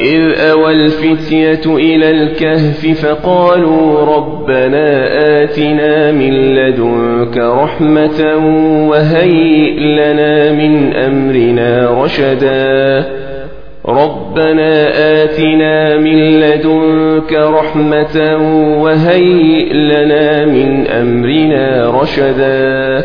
إذ أوى الفتية إلى الكهف فقالوا ربنا آتنا من لدنك رحمة وهيئ لنا من أمرنا رشدا. ربنا آتنا من لدنك رحمة وهيئ لنا من أمرنا رشدا.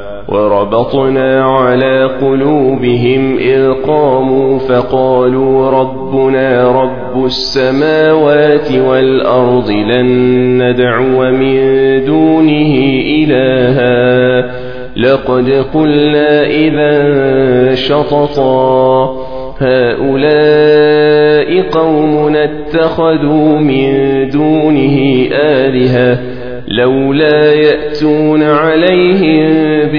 وربطنا على قلوبهم إذ قاموا فقالوا ربنا رب السماوات والأرض لن ندعو من دونه إلها. لقد قلنا إذا شططا. هؤلاء قوم اتخذوا من دونه آلهة. لولا يأتون عليهم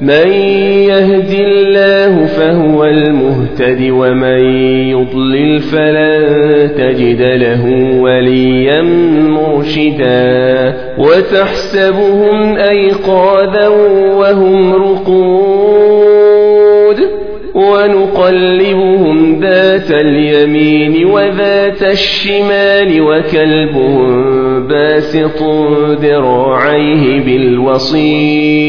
من يهد الله فهو المهتد ومن يضلل فلن تجد له وليا مرشدا وتحسبهم أيقاذا وهم رقود ونقلبهم ذات اليمين وذات الشمال وكلبهم باسط ذراعيه بالوصيد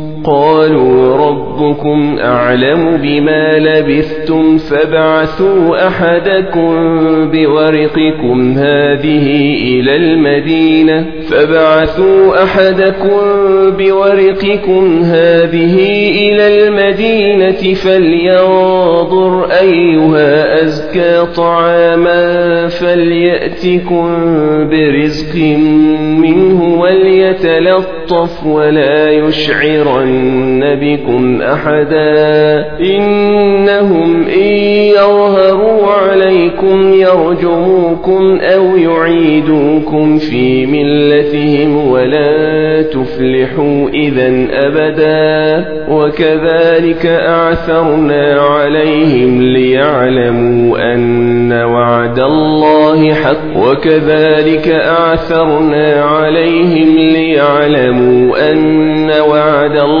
قالوا ربكم أعلم بما لبثتم فابعثوا أحدكم بورقكم هذه إلى المدينة فابعثوا أحدكم بورقكم هذه إلى المدينة فلينظر أيها أزكى طعاما فليأتكم برزق منه وليتلطف ولا يشعرن بكم أحدا إنهم إن يظهروا عليكم يرجموكم أو يعيدوكم في ملتهم ولا تفلحوا إذا أبدا وكذلك أعثرنا عليهم ليعلموا أن وعد الله حق وكذلك أعثرنا عليهم ليعلموا أن وعد الله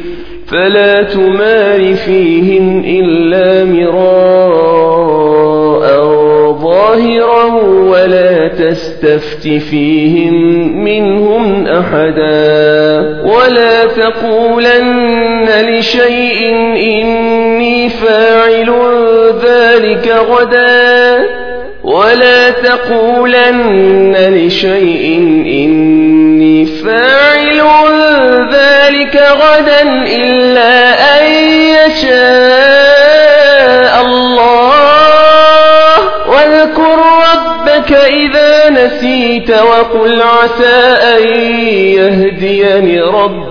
فلا تمار فيهم إلا مراء ظاهرا ولا تستفت فيهم منهم أحدا ولا تقولن لشيء إني فاعل ذلك غدا ولا تقولن لشيء إني فاعل ذلك غدا إلا أن يشاء الله. واذكر ربك إذا نسيت وقل عسى أن يهديني ربي.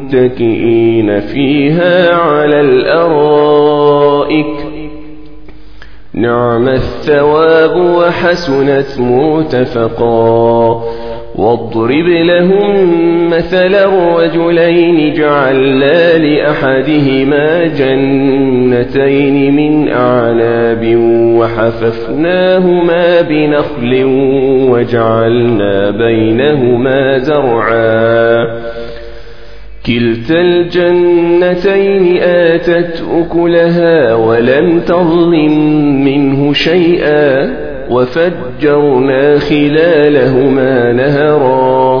متكئين فيها على الأرائك. نعم الثواب وحسنت مرتفقا واضرب لهم مثل الرجلين جعلنا لأحدهما جنتين من أعناب وحففناهما بنخل وجعلنا بينهما زرعا. كلتا الجنتين آتت أكلها ولم تظلم منه شيئا وفجرنا خلالهما نهرا.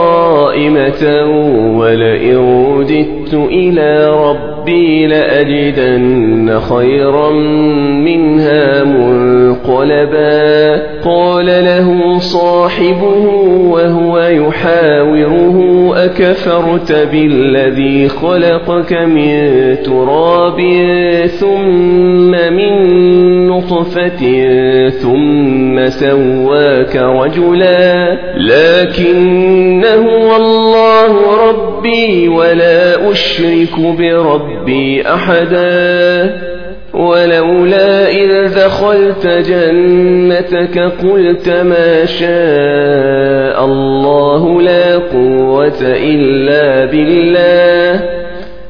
قائمة ولئن رددت إلى ربي لأجدن خيرا منها منقلبا قال له صاحبه وهو يحاوره أكفرت بالذي خلقك من تراب ثم من نطفة ثم سواك رجلا لكن هو الله ربي ولا أشرك بربي أحدا. ولولا إذ دخلت جنتك قلت ما شاء الله لا قوة إلا بالله.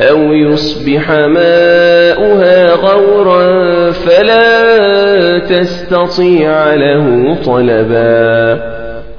أو يصبح ماؤها غورا فلا تستطيع له طلبا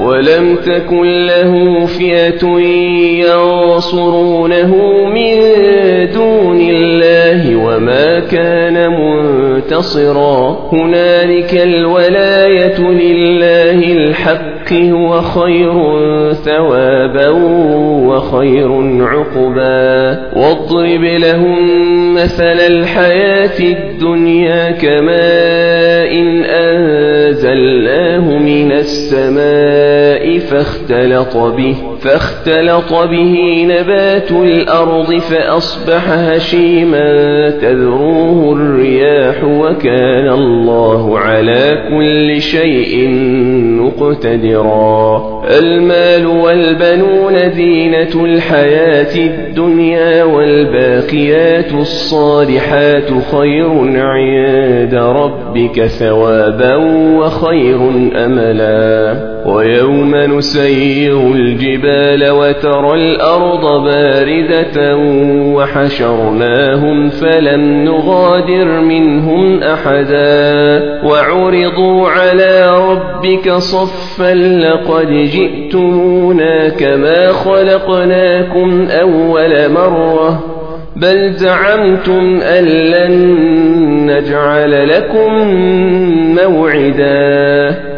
ولم تكن له فئة ينصرونه من دون الله وما كان منتصرا. هنالك الولاية لله الحق هو خير ثوابا وخير عقبا. واضرب لهم مثل الحياة الدنيا كماء إن أنزلناه من السماء فاختلط به فاختلط به نبات الأرض فأصبح هشيما. تذروه الرياح وكان الله على كل شيء مقتدرا. المال والبنون زينة الحياة الدنيا والباقيات الصالحات خير عند ربك ثوابا وخير أملا. ويوم نسير الجبال وترى الأرض باردة وحشرناهم فلم نغادر منهم أحدا. وعرضوا على ربك صفا لقد جئتمونا كما خلقناكم أول مرة. بل زعمتم أن لن نجعل لكم موعدا.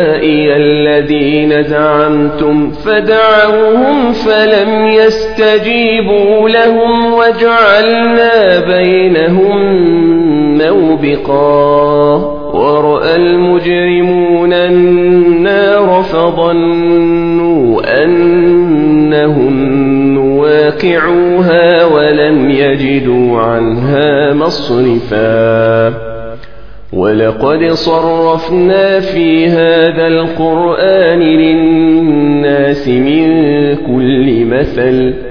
الذين زعمتم فدعوهم فلم يستجيبوا لهم وجعلنا بينهم موبقا ورأى المجرمون النار فظنوا أنهم واقعوها ولم يجدوا عنها مصرفا ولقد صرفنا في هذا القرآن للناس من كل مثل.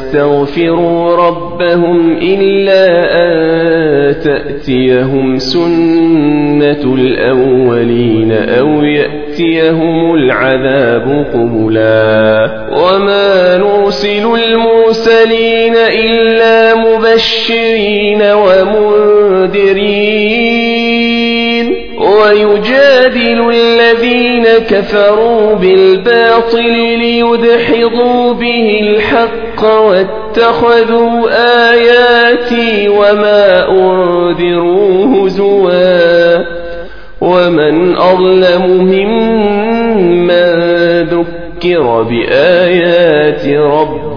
ربهم إلا أن تأتيهم سنة الأولين أو يأتيهم العذاب قبلا. وما نرسل المرسلين إلا مبشرين ومنذرين كفروا بالباطل ليدحضوا به الحق واتخذوا آياتي وما أنذروا هزوا ومن أظلم ممن ذكر بآيات ربه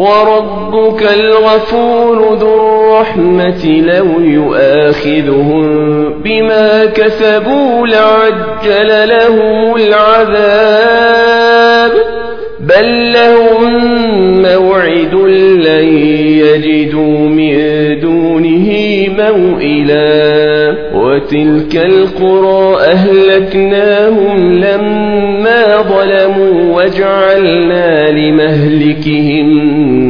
وربك الغفور ذو الرحمة لو يؤاخذهم بما كسبوا لعجل لهم العذاب. بل لهم موعد لن يجدوا من دونه موئلا. وتلك القرى أهلكناهم لما ظلموا وجعلنا لمهلكهم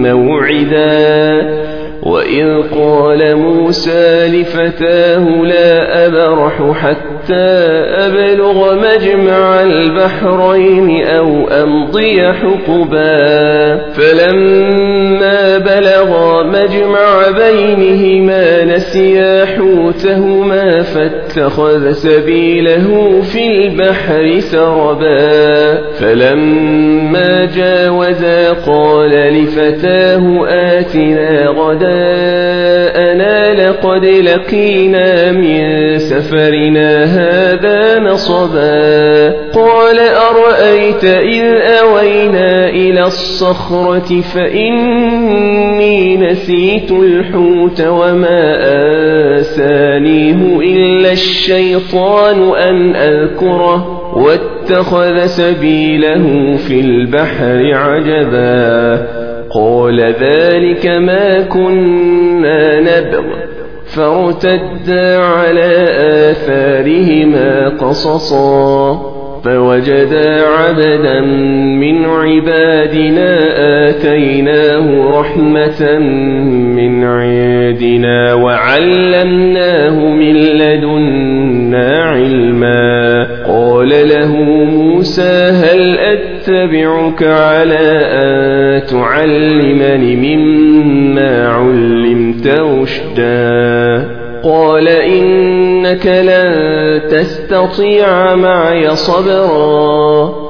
موعدا. وإذ قال موسى لفتاه لا أبرح حتى أبلغ مجمع البحرين أو أمضي حقبا فلما بلغا مجمع بينهما نسيا حوتهما فاتخذ سبيله في البحر سربا فلما جاوزا قال لفتاه آتنا غدا أنا لقد لقينا من سفرنا هذا نصبا. قال أرأيت إذ أوينا إلى الصخرة فإني نسيت الحوت وما آسانيه إلا الشيطان أن أذكره. واتخذ سبيله في البحر عجبا. قال ذلك ما كنا نبغ فارتدا على آثارهما قصصا فوجدا عبدا من عبادنا آتيناه رحمة من عندنا وعلمناه من لدنا علما قال له موسى أتبعك على أن تعلمني مما علمت رشدا. قال إنك لن تستطيع معي صبرا.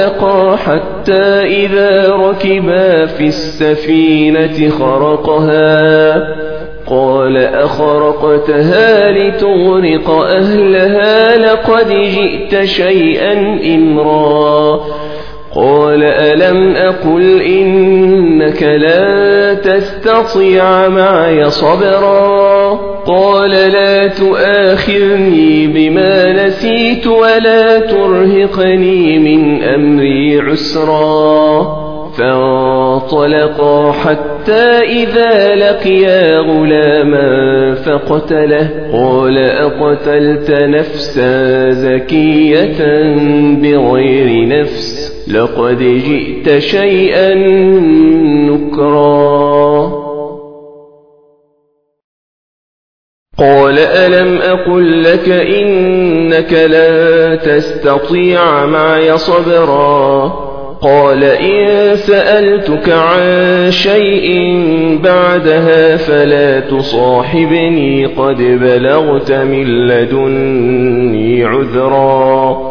فانطلقا حتى إذا ركبا في السفينة خرقها. قال أخرقتها لتغرق أهلها لقد جئت شيئا إمرا. قال ألم أقل إنك لا تستطيع معي صبرا؟ قال لا تؤاخذني بما نسيت ولا ترهقني من أمري عسرا. فانطلقا حتى إذا لقيا غلاما فقتله. قال أقتلت نفسا زكية بغير نفس؟ لقد جئت شيئا نكرا. قال ألم أقل لك إنك لا تستطيع معي صبرا؟ قال إن سألتك عن شيء بعدها فلا تصاحبني قد بلغت من لدني عذرا.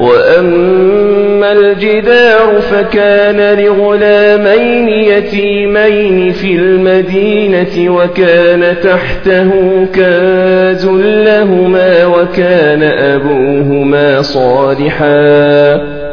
وأما الجدار فكان لغلامين يتيمين في المدينة وكان تحته كنز لهما وكان أبوهما صالحا